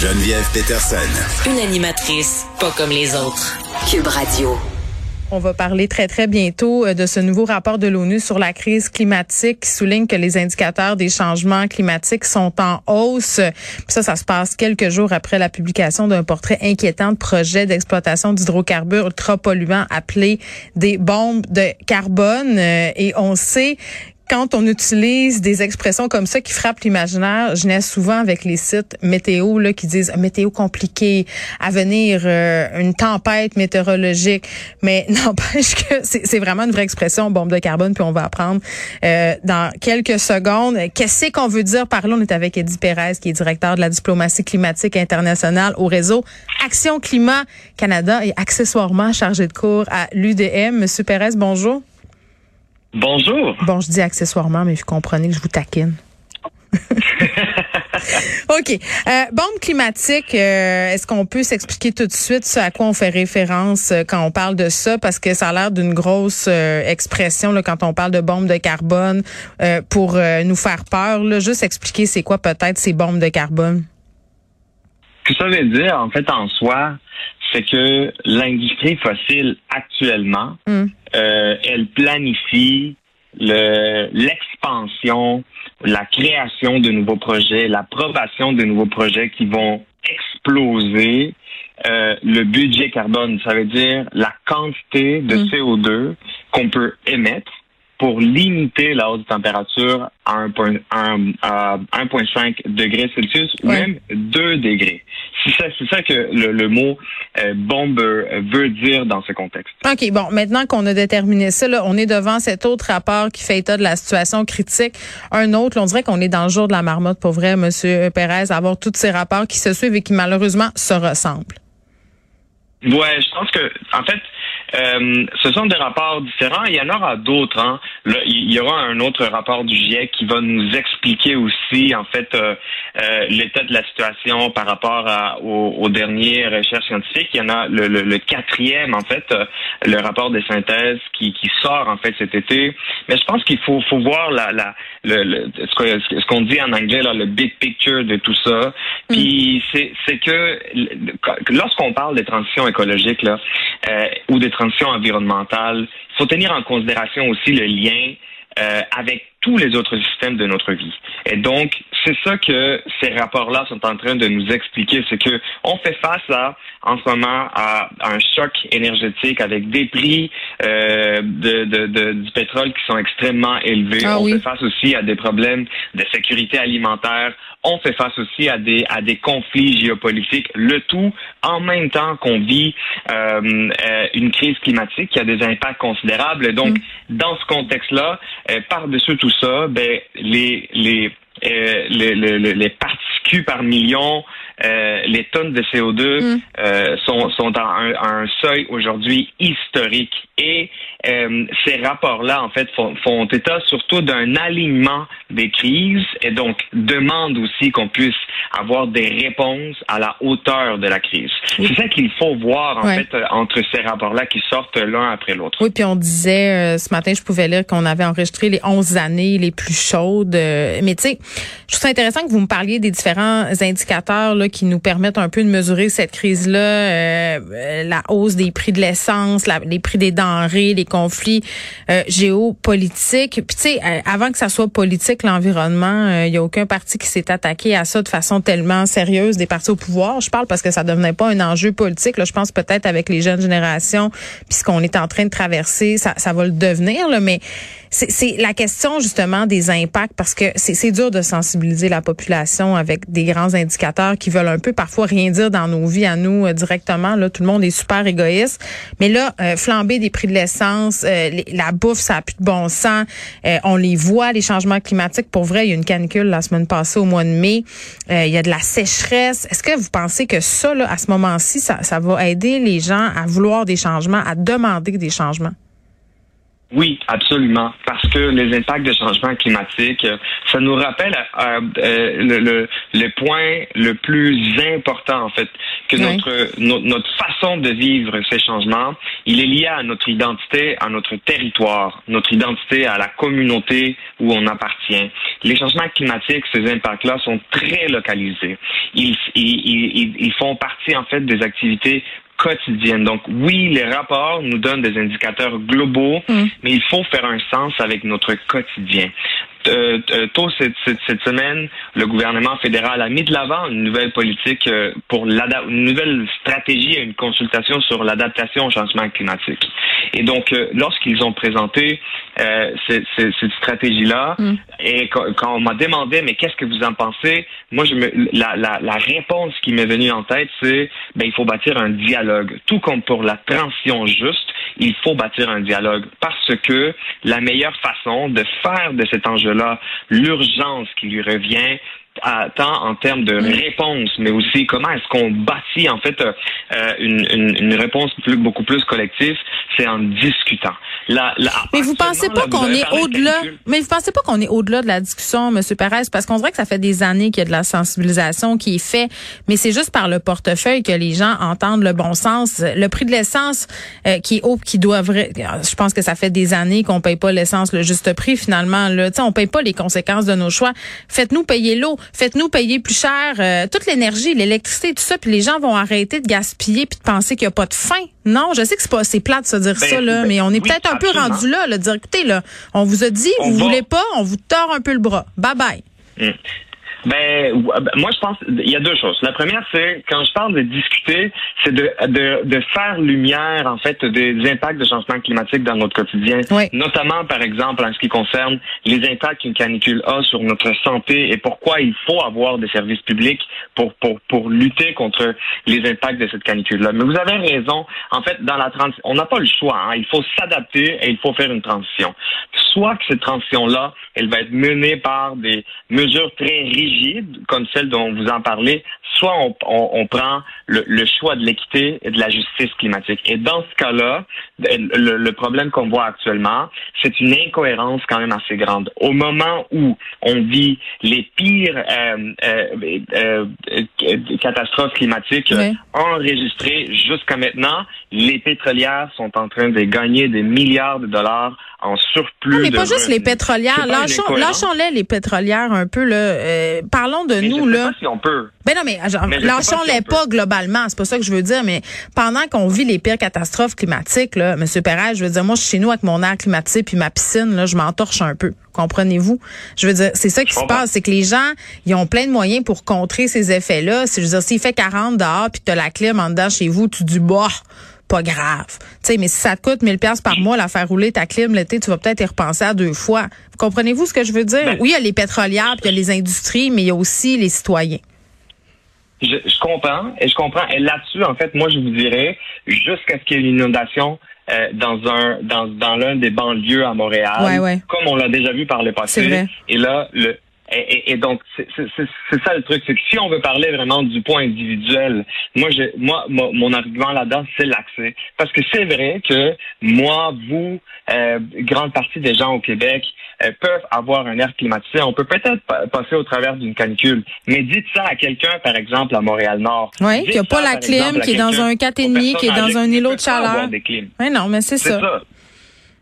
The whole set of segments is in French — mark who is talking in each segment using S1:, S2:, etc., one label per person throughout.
S1: Geneviève Peterson.
S2: Une animatrice pas comme les autres. Cube Radio.
S3: On va parler très, très bientôt euh, de ce nouveau rapport de l'ONU sur la crise climatique qui souligne que les indicateurs des changements climatiques sont en hausse. Puis ça, ça se passe quelques jours après la publication d'un portrait inquiétant de projets d'exploitation d'hydrocarbures ultra polluants appelés des bombes de carbone. Euh, Et on sait quand on utilise des expressions comme ça qui frappent l'imaginaire, je n'ai souvent avec les sites météo là, qui disent météo compliqué, à venir euh, une tempête météorologique. Mais n'empêche que c'est vraiment une vraie expression, bombe de carbone, puis on va apprendre euh, dans quelques secondes. Qu'est-ce qu'on veut dire par là? On est avec Eddie Perez, qui est directeur de la diplomatie climatique internationale au réseau Action Climat Canada et accessoirement chargé de cours à l'UDM. Monsieur Perez, bonjour.
S4: Bonjour.
S3: Bon, je dis accessoirement, mais vous comprenez que je vous taquine. OK. Euh, bombe climatique, euh, est-ce qu'on peut s'expliquer tout de suite ce à quoi on fait référence euh, quand on parle de ça? Parce que ça a l'air d'une grosse expression là, quand on parle de bombe de carbone pour nous faire peur. Là. Juste expliquer c'est quoi peut-être ces bombes de carbone.
S4: Que ça veut dire, en fait, en soi, c'est que l'industrie fossile actuellement,
S3: Mm.
S4: euh, elle planifie le- l'expansion, la création de nouveaux projets, l'approbation de nouveaux projets qui vont exploser euh, le budget carbone. Ça veut dire la quantité de
S3: Mm.
S4: CO2 qu'on peut émettre pour limiter la hausse de température à 1,5 un- à 1,5 degrés Celsius ou
S3: Ouais.
S4: même 2 degrés. C'est ça, c'est ça que le, le mot euh, bombe veut dire dans ce contexte.
S3: OK, bon, maintenant qu'on a déterminé ça, là, on est devant cet autre rapport qui fait état de la situation critique. Un autre, là, on dirait qu'on est dans le jour de la marmotte, pour vrai, Monsieur Pérez, avoir tous ces rapports qui se suivent et qui malheureusement se ressemblent.
S4: Ouais, je pense que, en fait, euh, ce sont des rapports différents. Il y en aura d'autres. Hein. Il y aura un autre rapport du GIEC qui va nous expliquer aussi, en fait, euh, euh, l'état de la situation par rapport à, aux, aux dernières recherches scientifiques. Il y en a le, le- le quatrième, en fait, le rapport des synthèses qui, qui sort, en fait, cet été. Mais je pense qu'il faut, faut voir la, la, ce qu'on dit en anglais, là, le big picture de tout ça. Puis c'est c'est que lorsqu'on parle des transitions écologiques là, ou des transitions environnementales, il faut tenir en considération aussi le lien euh, avec tous les autres systèmes de notre vie. Et donc, c'est ça que ces rapports-là sont en train de nous expliquer, c'est que on fait face à, en ce moment, à, à un choc énergétique avec des prix euh, de, de- de- du pétrole qui sont extrêmement élevés.
S3: Ah
S4: on
S3: oui.
S4: fait face aussi à des problèmes de sécurité alimentaire. On fait face aussi à des à des conflits géopolitiques. Le tout en même temps qu'on vit euh, euh, une crise climatique qui a des impacts considérables. Donc, dans ce contexte-là, euh, par-dessus tout ça, ben les les euh, les, les, les- les particules par million, euh, les tonnes de CO2
S3: Mm.
S4: euh, sont, sont à un, à un seuil aujourd'hui historique. Et euh, ces rapports-là, en fait, font, font état surtout d'un alignement des crises et donc demandent aussi qu'on puisse avoir des réponses à la hauteur de la crise. C'est ça qu'il faut voir, en
S3: Ouais.
S4: fait, entre ces rapports-là qui sortent l'un après l'autre.
S3: Oui, puis on disait euh, ce matin, je pouvais lire qu'on avait enregistré les 11 années les plus chaudes. euh, mais tu sais, je trouve ça intéressant que vous me parliez des différents indicateurs là, qui nous permettent un peu de mesurer cette crise-là, euh, la hausse des prix de l'essence, les prix des denrées, les conflits euh, géopolitiques. Puis tu sais, euh, avant que ça soit politique, l'environnement, il y a aucun parti qui s'est attaqué à ça de façon tellement sérieuse des partis au pouvoir. Je parle parce que ça devenait pas un enjeu politique. Là, je pense peut-être avec les jeunes générations, puis ce qu'on est en train de traverser, ça, ça va le devenir. Là, mais c'est la question justement des impacts parce que c'est dur de sensibiliser la population avec des grands indicateurs qui veulent un peu parfois rien dire dans nos vies à nous euh, directement. Là, tout le monde est super égoïste. Mais là, euh, flamber des prix de l'essence, euh, la bouffe, ça a plus de bon sens. on les voit, les changements climatiques. Pour vrai, il y a une canicule la semaine passée au mois de mai. il y a de la sécheresse. Est-ce que vous pensez que ça, là, à ce moment-ci, ça, ça va aider les gens à vouloir des changements, à demander des changements?
S4: Oui, absolument, parce que les impacts de changement climatique, euh, ça nous rappelle euh, euh, le, le, le, point le plus important en fait, que notre, notre façon de vivre ces changements, il est lié à notre identité, à notre territoire, notre identité à la communauté où on appartient. Les changements climatiques, ces impacts-là sont très localisés. Ils, ils, ils, ils font partie en fait des activités quotidienne. Donc oui, les rapports nous donnent des indicateurs globaux, mm. mais il faut faire un sens avec notre quotidien. Euh, euh, tôt cette, cette, semaine, le gouvernement fédéral a mis de l'avant une nouvelle politique euh, pour une nouvelle stratégie et une consultation sur l'adaptation au changement climatique. Et donc, lorsqu'ils ont présenté cette, cette stratégie-là, mm. et quand, on m'a demandé mais qu'est-ce que vous en pensez, moi je me, la, la, la réponse qui m'est venue en tête, c'est ben il faut bâtir un dialogue. Tout comme pour la transition juste, il faut bâtir un dialogue parce que la meilleure façon de faire de cet l'urgence qui lui revient, tant en termes de réponse, mais aussi comment est-ce qu'on bâtit en fait euh, une, une, une, réponse plus, beaucoup plus collective, c'est en discutant.
S3: La, mais vous pensez pas qu'on est au-delà Mais vous pensez pas qu'on est au-delà de la discussion, Monsieur Perez, parce qu'on dirait que ça fait des années qu'il y a de la sensibilisation qui est faite, mais c'est juste par le portefeuille que les gens entendent le bon sens. Le prix de l'essence euh, qui est haut, qui doit je pense que ça fait des années qu'on paye pas l'essence le juste prix finalement. Là, on paye pas les conséquences de nos choix. Faites-nous payer l'eau faites-nous payer plus cher euh, toute l'énergie, l'électricité, tout ça, puis les gens vont arrêter de gaspiller puis de penser qu'il n'y a pas de fin. Non, je sais que c'est pas c'est plate de se dire ben, ça là, ben, mais on est peut-être un peu rendu là, là, de dire écoutez là, on vous a dit, vous voulez pas, on vous tord un peu le bras. Bye bye.
S4: Hum. Ben, ben, moi, je pense il y a deux choses. La première, c'est quand je parle de discuter, c'est de, de, de, faire lumière, en fait, des impacts de changement climatique dans notre quotidien. Notamment, par exemple, en ce qui concerne les impacts qu'une canicule a sur notre santé et pourquoi il faut avoir des services publics pour, pour, pour lutter contre les impacts de cette canicule-là. Mais vous avez raison. En fait, dans la transition, on n'a pas le choix. Hein. Il faut s'adapter et il faut faire une transition. Soit que cette transition-là, elle va être menée par des mesures très rigides comme celle dont vous en parlez, soit on, prend le, choix de l'équité et de la justice climatique. Et dans ce cas-là, le, problème qu'on voit actuellement, c'est une incohérence quand même assez grande. Au moment où on vit les pires euh, euh, euh, catastrophes climatiques enregistrées jusqu'à maintenant, les pétrolières sont en train de gagner des milliards de dollars en surplus.
S3: Non, mais pas juste les pétrolières. Lâchons-les, les pétrolières, un peu. Là. Euh, parlons de nous.
S4: Je
S3: sais là.
S4: Pas si on peut.
S3: Ben non, mais, lâchons-les pas, globalement. C'est pas ça que je veux dire. Mais pendant qu'on vit les pires catastrophes climatiques, là, M. Perret, je veux dire, moi, je suis chez nous avec mon air climatisé puis ma piscine, là, je m'entorche un peu. Comprenez-vous? Je veux dire, c'est ça qui se passe. C'est que les gens, ils ont plein de moyens pour contrer ces effets-là. Je veux dire, s'il fait 40 dehors puis que tu as la clim en dedans chez vous, tu dis, bah, pas grave. Tu sais, mais si ça te coûte 1000 pièces par mois la faire rouler ta clim l'été, tu vas peut-être y repenser à deux fois. Comprenez-vous ce que je veux dire? Ben, Oui, il y a les pétrolières, puis il y a les industries, mais il y a aussi les citoyens.
S4: Je, comprends et je comprends. Et là-dessus, en fait, moi, je vous dirais, jusqu'à ce qu'il y ait une inondation euh, dans un dans dans l'un des banlieues à Montréal, comme on l'a déjà vu par le passé. Et là, le et, et, donc, c'est ça le truc, c'est que si on veut parler vraiment du point individuel, moi, je, moi, mon, argument là-dedans, c'est l'accès. Parce que c'est vrai que moi, vous, euh, grande partie des gens au Québec euh, peuvent avoir un air climatisé. On peut peut-être passer au travers d'une canicule, mais dites ça à quelqu'un, par exemple, à Montréal-Nord.
S3: Oui, qui n'a pas la clim, qui est dans un 4,5, qui est dans un îlot de chaleur. Oui, non, mais c'est ça.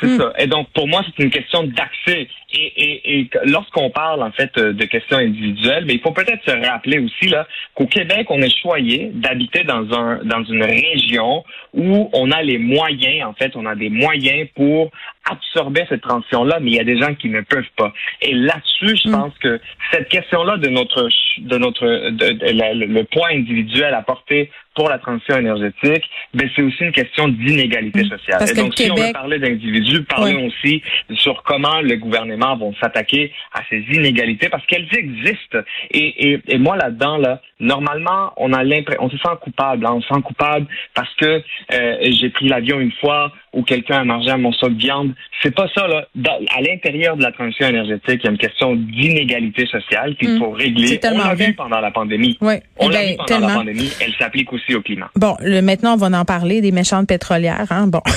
S4: C'est
S3: Mm.
S4: ça. Et donc, pour moi, c'est une question d'accès. Et, et, et lorsqu'on parle, en fait, euh, de questions individuelles, mais il faut peut-être se rappeler aussi, là, qu'au Québec, on est choyé d'habiter dans un, dans une région où on a les moyens, en fait, on a des moyens pour absorber cette transition-là, mais il y a des gens qui ne peuvent pas. Et là-dessus, je
S3: Mm.
S4: pense que cette question-là de notre, de notre, de, de le, le poids individuel porter pour la transition énergétique, ben c'est aussi une question d'inégalité sociale.
S3: Mm. Parce
S4: Et donc, si on veut parler d'individus, parlons aussi sur comment le gouvernement va s'attaquer à ces inégalités parce qu'elles existent. Et, et, et moi là-dedans, là, normalement, on a l'impression, on se sent coupable, hein, on se sent coupable parce que euh, j'ai pris l'avion une fois ou quelqu'un a mangé un morceau de viande. C'est pas ça là. Dans- à l'intérieur de la transition énergétique, il y a une question d'inégalité sociale qu'il
S3: Mm.
S4: faut régler. On l'a vu pendant la pandémie.
S3: Oui.
S4: On
S3: Eh
S4: l'a
S3: ben,
S4: vu pendant
S3: tellement.
S4: la pandémie. Elle s'applique aussi au.
S3: Bon, le, maintenant, on va en parler des méchantes pétrolières. Hein? Bon.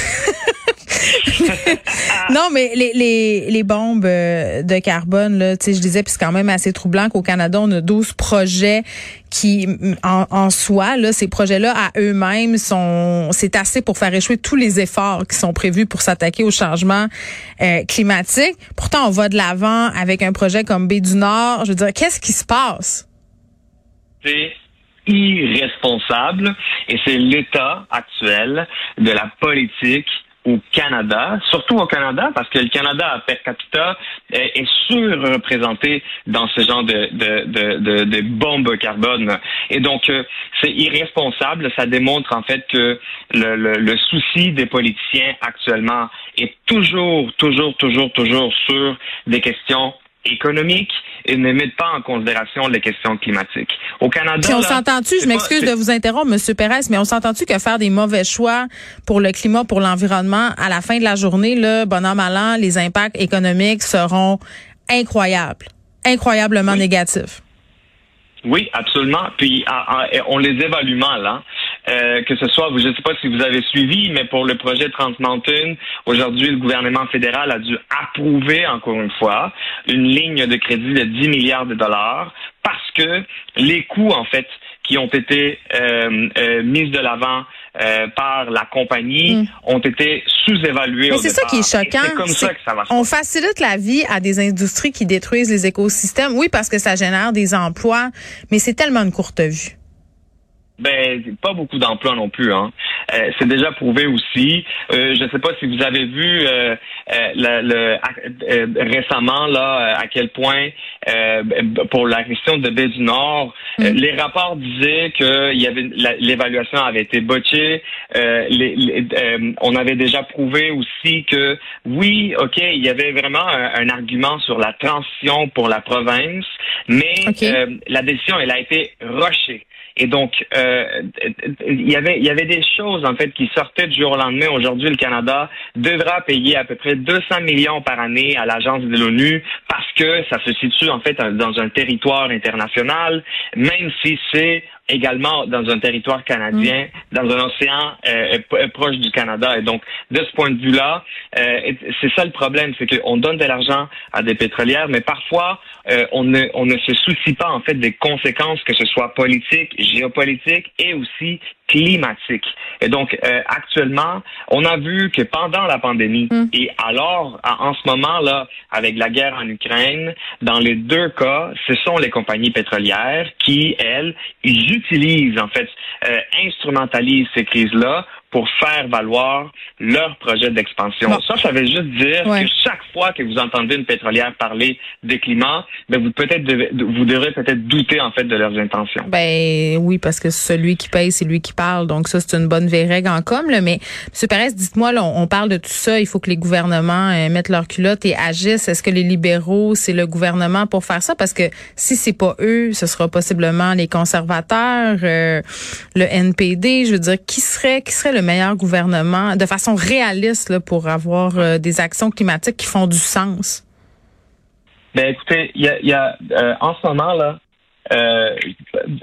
S3: non, mais les, les, les bombes euh, de carbone, là, tu sais, je disais, puis c'est quand même assez troublant qu'au Canada, on a 12 projets qui, mm, en, en soi, là, ces projets-là, à eux-mêmes, sont, c'est assez pour faire échouer tous les efforts qui sont prévus pour s'attaquer au changement euh, climatique. Pourtant, on va de l'avant avec un projet comme Baie du Nord. Je veux dire, qu'est-ce qui se passe?
S4: c'est irresponsable et c'est l'état actuel de la politique au Canada, surtout au Canada, parce que le Canada, per capita, est, est surreprésenté dans ce genre de, de, de, de, de bombes carbone. Et donc, euh, c'est irresponsable. Ça démontre en fait que le, le, le souci des politiciens actuellement est toujours, toujours, toujours, toujours sur des questions économiques et ne mettent pas en considération les questions climatiques. Au Canada,
S3: Puis on s'entend-tu, je m'excuse de vous interrompre, Monsieur Pérez, mais on s'entend-tu que faire des mauvais choix pour le climat, pour l'environnement, à la fin de la journée, là, bon an, mal an, les impacts économiques seront incroyables, incroyablement
S4: Oui.
S3: négatifs?
S4: Oui, absolument. Puis on les évalue mal. Hein. Euh, que ce soit, je ne sais pas si vous avez suivi, mais pour le projet Trans Mountain, aujourd'hui, le gouvernement fédéral a dû approuver, encore une fois, une ligne de crédit de 10 milliards de dollars parce que les coûts, en fait, qui ont été euh, euh, mis de l'avant euh, par la compagnie
S3: Mm.
S4: ont été sous-évalués
S3: Mais c'est ça qui est choquant.
S4: C'est comme ça que ça va
S3: On facilite la vie à des industries qui détruisent les écosystèmes. Oui, parce que ça génère des emplois, mais c'est tellement une courte vue.
S4: Ben, pas beaucoup d'emplois non plus. Hein. Euh, c'est déjà prouvé aussi. Euh, je ne sais pas si vous avez vu euh, euh, le, le- euh, récemment là à quel point euh, pour la question de baie du Nord, euh, les rapports disaient que il y avait l'évaluation avait été botchée. Euh, les- les- euh, on avait déjà prouvé aussi que oui, ok, il y avait vraiment un, un argument sur la transition pour la province, mais euh, la décision elle a été rushée. Et donc, euh, il y avait il y avait des choses en fait qui sortaient du jour au lendemain. Aujourd'hui, le Canada devra payer à peu près 200 millions par année à l'agence de l'ONU parce que ça se situe en fait dans un territoire international, même si c'est également dans un territoire canadien, dans un océan euh, p- proche du Canada. Et donc, de ce point de vue-là, euh, c'est ça le problème, c'est qu'on donne de l'argent à des pétrolières, mais parfois euh, on ne on ne se soucie pas en fait des conséquences, que ce soit politiques, géopolitiques et aussi climatiques. Et donc, euh, actuellement, on a vu que pendant la pandémie
S3: Mm.
S4: et alors, en ce moment là, avec la guerre en Ukraine, dans les deux cas, ce sont les compagnies pétrolières qui, elles, ils utilisent en fait, euh, instrumentalisent ces crises-là pour faire valoir leur projet d'expansion.
S3: Bon.
S4: Ça, ça veut juste dire
S3: Ouais.
S4: que chaque fois que vous entendez une pétrolière parler de climat, ben vous peut-être devez- vous devrez peut-être douter en fait de leurs intentions.
S3: Ben oui, parce que celui qui paye, c'est lui qui parle. Donc ça, c'est une bonne vieille règle en com. Là. Mais M. Perez, dites-moi, là, on, parle de tout ça. Il faut que les gouvernements euh, mettent leur culotte et agissent. Est-ce que les libéraux, c'est le gouvernement pour faire ça? Parce que si c'est pas eux, ce sera possiblement les conservateurs, euh, le NPD. Je veux dire, qui serait qui serait le meilleur gouvernement de façon réaliste là, pour avoir euh, des actions climatiques qui font du sens?
S4: Ben écoutez, y a, euh, en ce moment là, euh,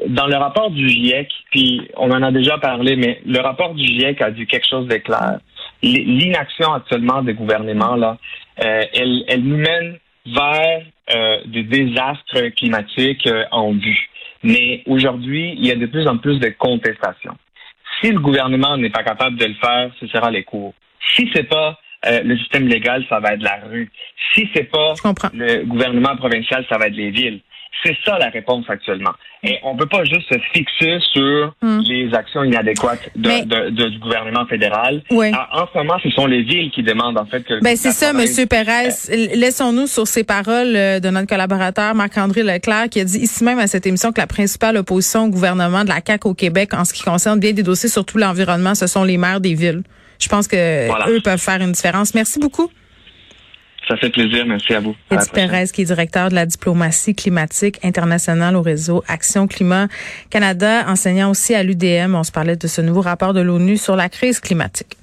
S4: dans le rapport du GIEC, puis on en a déjà parlé, mais le rapport du GIEC a dit quelque chose de clair. L'inaction actuellement des gouvernements là, elle, elle nous mène vers des désastres climatiques en vue. Mais aujourd'hui, il y a de plus en plus de contestations. Si le gouvernement n'est pas capable de le faire, ce sera les cours. Si c'est pas euh, le système légal, ça va être la rue. Si c'est pas le gouvernement provincial, ça va être les villes. C'est ça la réponse actuellement. Et on peut pas juste se fixer sur
S3: Hmm.
S4: les actions inadéquates de,
S3: Mais-
S4: de- de- du gouvernement fédéral.
S3: Oui.
S4: En, en ce moment, ce sont les villes qui demandent en fait que.
S3: Ben c'est ça, Monsieur Pérez. Laissons-nous sur ces paroles euh, de notre collaborateur Marc-André Leclerc qui a dit ici même à cette émission que la principale opposition au gouvernement de la CAQ au Québec en ce qui concerne bien des dossiers, surtout l'environnement, ce sont les maires des villes. Je pense que
S4: Voilà.
S3: eux peuvent faire une différence. Merci beaucoup.
S4: Ça fait plaisir. Merci à vous. Prochaine.
S3: Pérez, qui est directeur de la diplomatie climatique internationale au réseau Action Climat Canada, enseignant aussi à l'UDM. On se parlait de ce nouveau rapport de l'ONU sur la crise climatique.